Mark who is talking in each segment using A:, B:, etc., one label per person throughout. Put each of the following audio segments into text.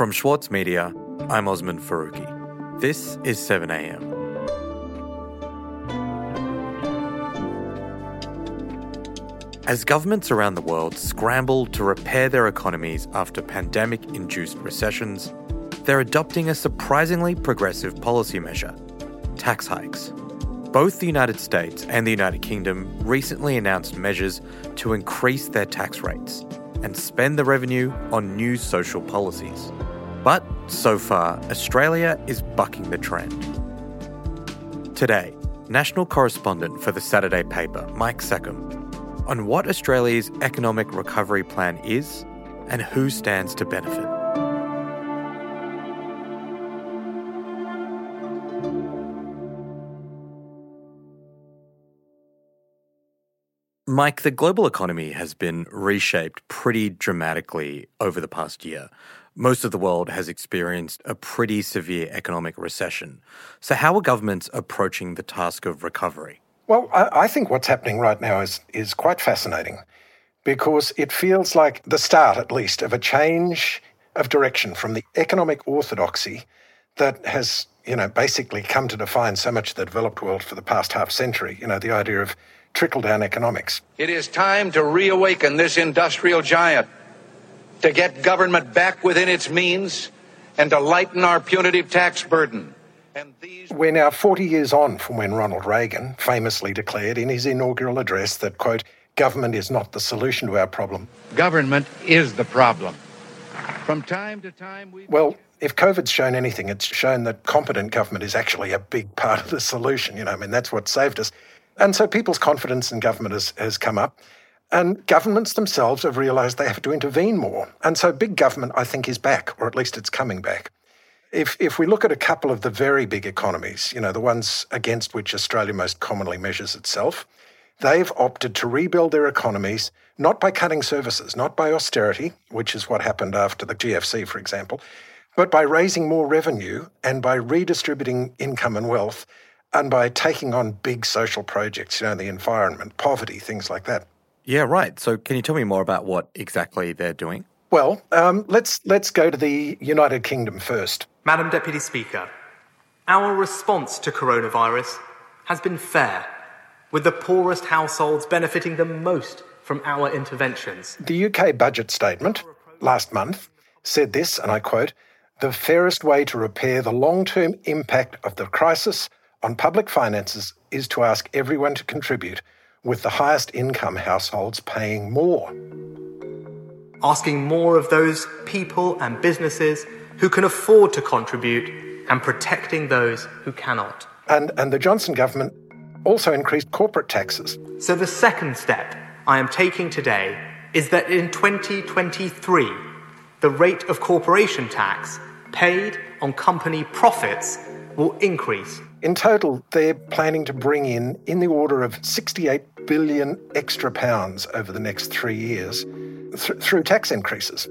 A: From Schwartz Media, I'm Osman Faruqi. This is 7am. As governments around the world scramble to repair their economies after pandemic induced recessions, they're adopting a surprisingly progressive policy measure tax hikes. Both the United States and the United Kingdom recently announced measures to increase their tax rates and spend the revenue on new social policies. But so far, Australia is bucking the trend. Today, national correspondent for the Saturday paper, Mike Seccombe, on what Australia's economic recovery plan is and who stands to benefit. Mike, the global economy has been reshaped pretty dramatically over the past year. Most of the world has experienced a pretty severe economic recession. So, how are governments approaching the task of recovery?
B: Well, I, I think what's happening right now is, is quite fascinating because it feels like the start, at least, of a change of direction from the economic orthodoxy that has, you know, basically come to define so much of the developed world for the past half century. You know, the idea of trickle down economics.
C: It is time to reawaken this industrial giant, to get government back within its means, and to lighten our punitive tax burden.
B: We're now 40 years on from when Ronald Reagan famously declared in his inaugural address that, quote, government is not the solution to our problem.
C: Government is the problem. From time to time, we.
B: Well, if COVID's shown anything, it's shown that competent government is actually a big part of the solution. You know, I mean, that's what saved us. And so people's confidence in government has, has come up. And governments themselves have realised they have to intervene more. And so big government, I think, is back, or at least it's coming back. If, if we look at a couple of the very big economies, you know, the ones against which Australia most commonly measures itself, they've opted to rebuild their economies not by cutting services, not by austerity, which is what happened after the GFC, for example, but by raising more revenue and by redistributing income and wealth and by taking on big social projects, you know, the environment, poverty, things like that.
A: Yeah, right. So, can you tell me more about what exactly they're doing?
B: Well, um, let's let's go to the United Kingdom first.
D: Madam Deputy Speaker, our response to coronavirus has been fair, with the poorest households benefiting the most from our interventions.
B: The UK budget statement last month said this, and I quote The fairest way to repair the long term impact of the crisis on public finances is to ask everyone to contribute, with the highest income households paying more
D: asking more of those people and businesses who can afford to contribute and protecting those who cannot.
B: And, and the Johnson government also increased corporate taxes.
D: So, the second step I am taking today is that in 2023, the rate of corporation tax paid on company profits will increase.
B: In total, they're planning to bring in in the order of 68 billion extra pounds over the next three years th- through tax increases.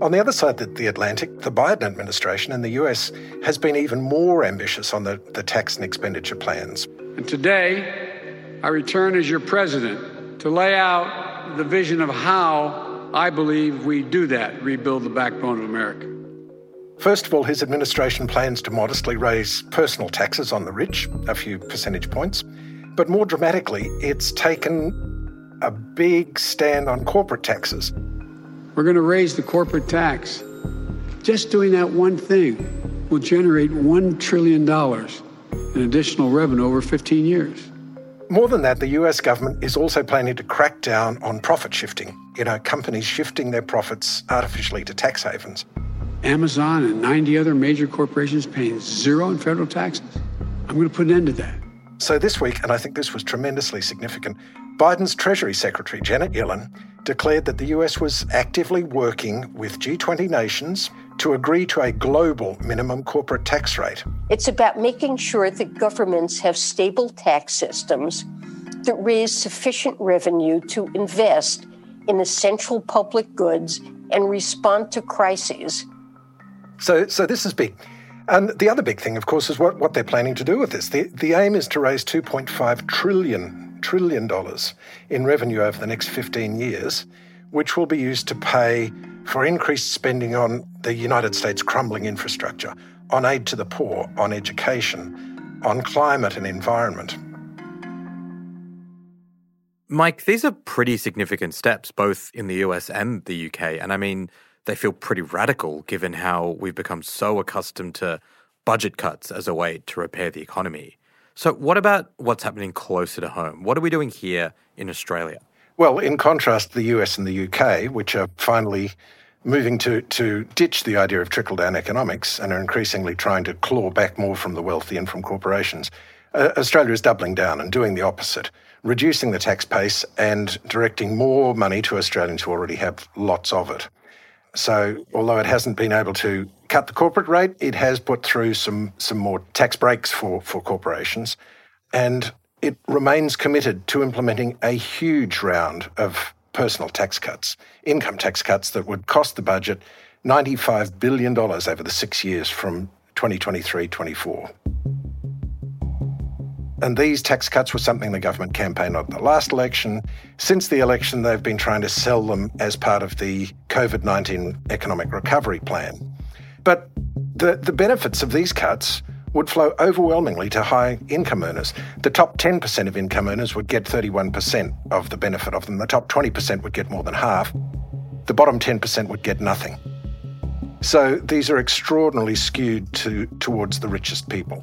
B: On the other side of the Atlantic, the Biden administration in the US has been even more ambitious on the, the tax and expenditure plans.
E: And today, I return as your president to lay out the vision of how I believe we do that, rebuild the backbone of America.
B: First of all, his administration plans to modestly raise personal taxes on the rich, a few percentage points. But more dramatically, it's taken a big stand on corporate taxes.
E: We're going to raise the corporate tax. Just doing that one thing will generate $1 trillion in additional revenue over 15 years.
B: More than that, the US government is also planning to crack down on profit shifting. You know, companies shifting their profits artificially to tax havens.
E: Amazon and 90 other major corporations paying zero in federal taxes. I'm going to put an end to that.
B: So this week, and I think this was tremendously significant, Biden's Treasury Secretary, Janet Yellen, declared that the US was actively working with G20 nations to agree to a global minimum corporate tax rate.
F: It's about making sure that governments have stable tax systems that raise sufficient revenue to invest in essential public goods and respond to crises.
B: So, so this is big. And the other big thing, of course, is what, what they're planning to do with this. The, the aim is to raise 2.5 trillion trillion dollars in revenue over the next 15 years, which will be used to pay for increased spending on the United States' crumbling infrastructure, on aid to the poor, on education, on climate and environment.
A: Mike, these are pretty significant steps, both in the US and the UK. And I mean, they feel pretty radical given how we've become so accustomed to budget cuts as a way to repair the economy. So, what about what's happening closer to home? What are we doing here in Australia?
B: Well, in contrast, the US and the UK, which are finally moving to, to ditch the idea of trickle down economics and are increasingly trying to claw back more from the wealthy and from corporations, uh, Australia is doubling down and doing the opposite, reducing the tax base and directing more money to Australians who already have lots of it. So, although it hasn't been able to cut the corporate rate, it has put through some, some more tax breaks for, for corporations. And it remains committed to implementing a huge round of personal tax cuts, income tax cuts that would cost the budget $95 billion over the six years from 2023 24. And these tax cuts were something the government campaigned on the last election. Since the election, they've been trying to sell them as part of the COVID 19 economic recovery plan. But the, the benefits of these cuts would flow overwhelmingly to high income earners. The top 10% of income earners would get 31% of the benefit of them. The top 20% would get more than half. The bottom 10% would get nothing. So these are extraordinarily skewed to, towards the richest people.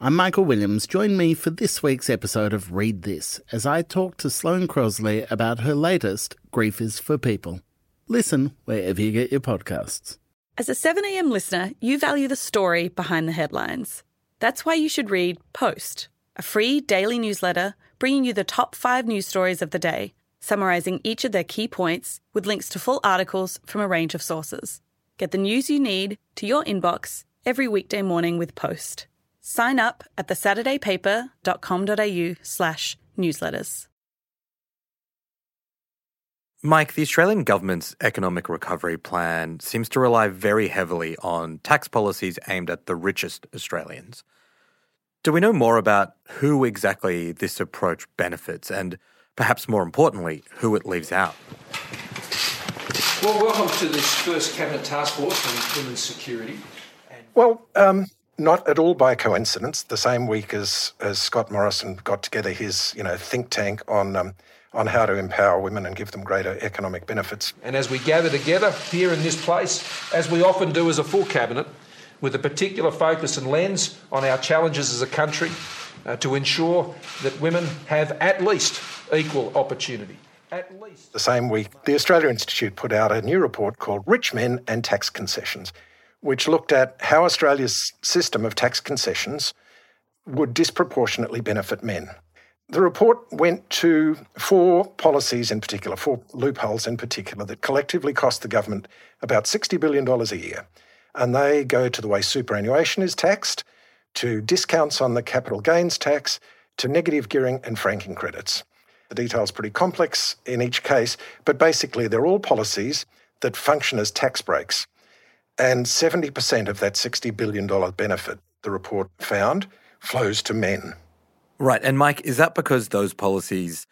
G: I'm Michael Williams. Join me for this week's episode of Read This as I talk to Sloane Crosley about her latest, Grief is for People. Listen wherever you get your podcasts.
H: As a 7am listener, you value the story behind the headlines. That's why you should read Post, a free daily newsletter bringing you the top five news stories of the day, summarising each of their key points with links to full articles from a range of sources. Get the news you need to your inbox every weekday morning with Post. Sign up at thesaturdaypaper.com.au slash newsletters.
A: Mike, the Australian government's economic recovery plan seems to rely very heavily on tax policies aimed at the richest Australians. Do we know more about who exactly this approach benefits and, perhaps more importantly, who it leaves out?
I: Well, welcome to this first Cabinet Task Force on Women's Security.
B: Well, um, not at all by coincidence. The same week as as Scott Morrison got together his you know think tank on um, on how to empower women and give them greater economic benefits.
I: And as we gather together here in this place, as we often do as a full cabinet, with a particular focus and lens on our challenges as a country, uh, to ensure that women have at least equal opportunity. At least.
B: The same week, the Australia Institute put out a new report called Rich Men and Tax Concessions which looked at how Australia's system of tax concessions would disproportionately benefit men. The report went to four policies in particular, four loopholes in particular, that collectively cost the government about $60 billion a year. And they go to the way superannuation is taxed, to discounts on the capital gains tax, to negative gearing and franking credits. The detail's pretty complex in each case, but basically they're all policies that function as tax breaks and 70% of that $60 billion benefit, the report found, flows to men.
A: Right. And Mike, is that because those policies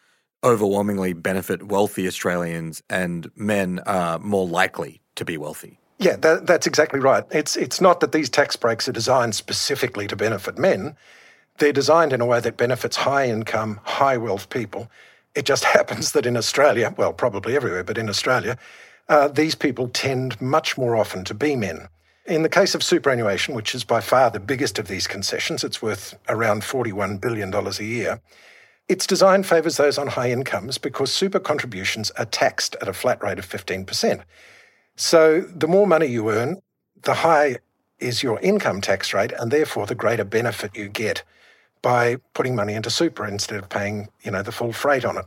A: overwhelmingly benefit wealthy Australians and men are more likely to be wealthy?
B: Yeah, that, that's exactly right. It's, it's not that these tax breaks are designed specifically to benefit men. They're designed in a way that benefits high income, high wealth people. It just happens that in Australia, well, probably everywhere, but in Australia, uh, these people tend much more often to be men. In the case of superannuation, which is by far the biggest of these concessions, it's worth around $41 billion a year. Its design favours those on high incomes because super contributions are taxed at a flat rate of 15%. So the more money you earn, the higher is your income tax rate, and therefore the greater benefit you get by putting money into super instead of paying, you know, the full freight on it.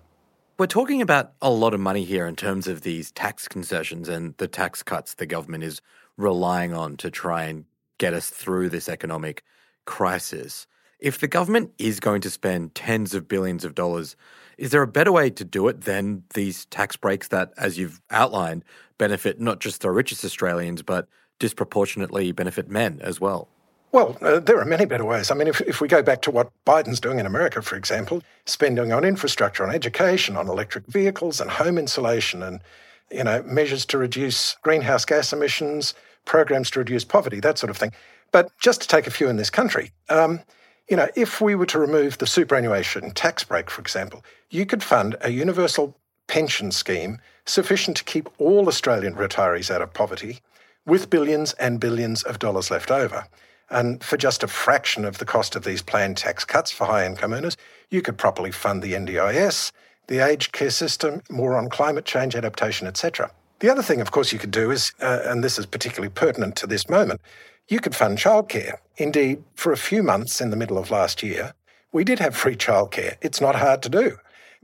A: We're talking about a lot of money here in terms of these tax concessions and the tax cuts the government is relying on to try and get us through this economic crisis. If the government is going to spend tens of billions of dollars, is there a better way to do it than these tax breaks that, as you've outlined, benefit not just the richest Australians, but disproportionately benefit men as well?
B: Well, uh, there are many better ways. I mean, if, if we go back to what Biden's doing in America, for example, spending on infrastructure, on education, on electric vehicles and home insulation and, you know, measures to reduce greenhouse gas emissions, programs to reduce poverty, that sort of thing. But just to take a few in this country, um, you know, if we were to remove the superannuation tax break, for example, you could fund a universal pension scheme sufficient to keep all Australian retirees out of poverty with billions and billions of dollars left over. And for just a fraction of the cost of these planned tax cuts for high income earners, you could properly fund the NDIS, the aged care system, more on climate change adaptation, etc. The other thing, of course, you could do is, uh, and this is particularly pertinent to this moment, you could fund childcare. Indeed, for a few months in the middle of last year, we did have free childcare. It's not hard to do.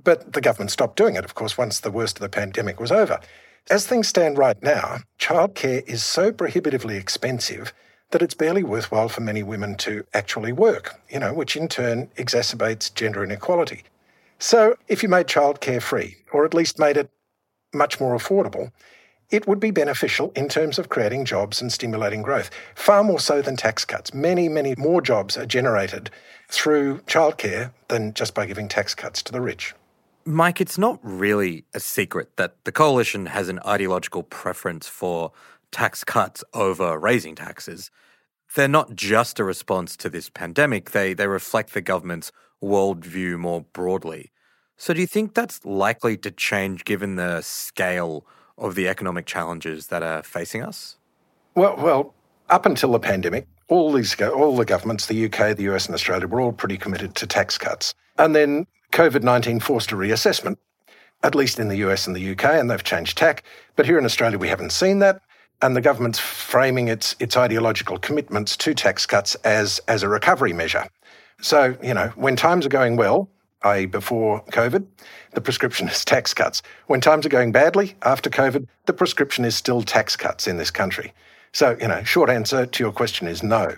B: But the government stopped doing it, of course, once the worst of the pandemic was over. As things stand right now, childcare is so prohibitively expensive that it's barely worthwhile for many women to actually work, you know, which in turn exacerbates gender inequality. So if you made childcare free, or at least made it much more affordable, it would be beneficial in terms of creating jobs and stimulating growth, far more so than tax cuts. Many, many more jobs are generated through childcare than just by giving tax cuts to the rich.
A: Mike, it's not really a secret that the coalition has an ideological preference for tax cuts over raising taxes they're not just a response to this pandemic, they, they reflect the government's worldview more broadly. So, do you think that's likely to change given the scale of the economic challenges that are facing us?
B: Well, well, up until the pandemic, all these all the governments, the UK, the US, and Australia, were all pretty committed to tax cuts. And then COVID nineteen forced a reassessment, at least in the US and the UK, and they've changed tack. But here in Australia, we haven't seen that and the government's framing its its ideological commitments to tax cuts as as a recovery measure. So, you know, when times are going well, i.e., before COVID, the prescription is tax cuts. When times are going badly, after COVID, the prescription is still tax cuts in this country. So, you know, short answer to your question is no.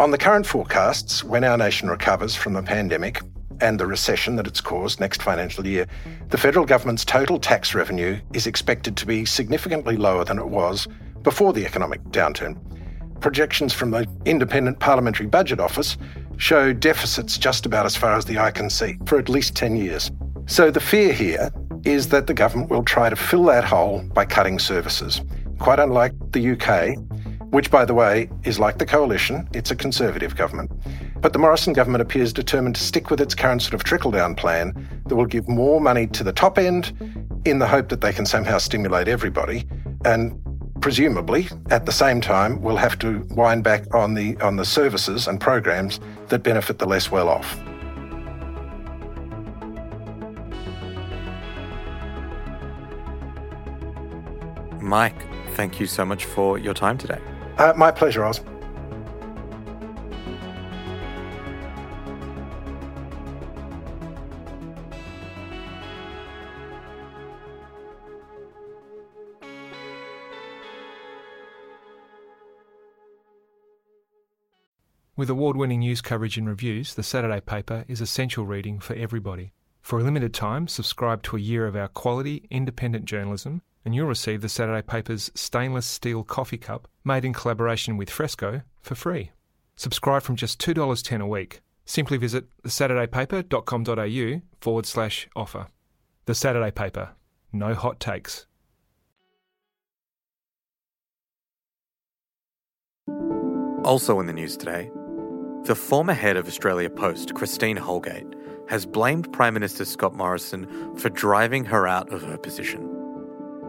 B: On the current forecasts, when our nation recovers from the pandemic, and the recession that it's caused next financial year, the federal government's total tax revenue is expected to be significantly lower than it was before the economic downturn. Projections from the Independent Parliamentary Budget Office show deficits just about as far as the eye can see for at least 10 years. So the fear here is that the government will try to fill that hole by cutting services. Quite unlike the UK, which, by the way, is like the coalition, it's a conservative government. But the Morrison government appears determined to stick with its current sort of trickle down plan that will give more money to the top end in the hope that they can somehow stimulate everybody. And presumably, at the same time, will have to wind back on the, on the services and programs that benefit the less well off.
A: Mike, thank you so much for your time today.
B: Uh, my pleasure, Oz.
J: With award winning news coverage and reviews, the Saturday paper is essential reading for everybody. For a limited time, subscribe to a year of our quality, independent journalism and you'll receive the Saturday paper's stainless steel coffee cup made in collaboration with Fresco for free. Subscribe from just $2.10 a week. Simply visit thesaturdaypaper.com.au forward slash offer. The Saturday Paper. No hot takes.
A: Also in the news today, the former head of Australia Post, Christine Holgate, has blamed Prime Minister Scott Morrison for driving her out of her position.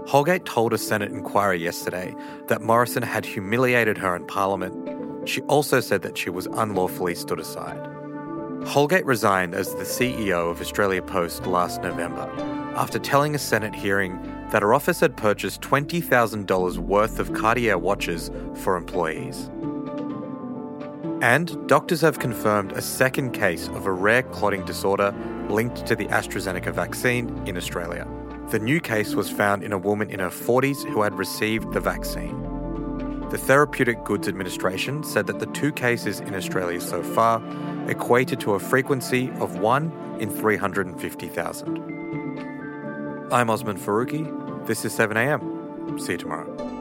A: Holgate told a Senate inquiry yesterday that Morrison had humiliated her in Parliament. She also said that she was unlawfully stood aside. Holgate resigned as the CEO of Australia Post last November after telling a Senate hearing that her office had purchased $20,000 worth of Cartier watches for employees. And doctors have confirmed a second case of a rare clotting disorder linked to the AstraZeneca vaccine in Australia. The new case was found in a woman in her 40s who had received the vaccine. The Therapeutic Goods Administration said that the two cases in Australia so far equated to a frequency of 1 in 350,000. I'm Osman Faruqi. This is 7am. See you tomorrow.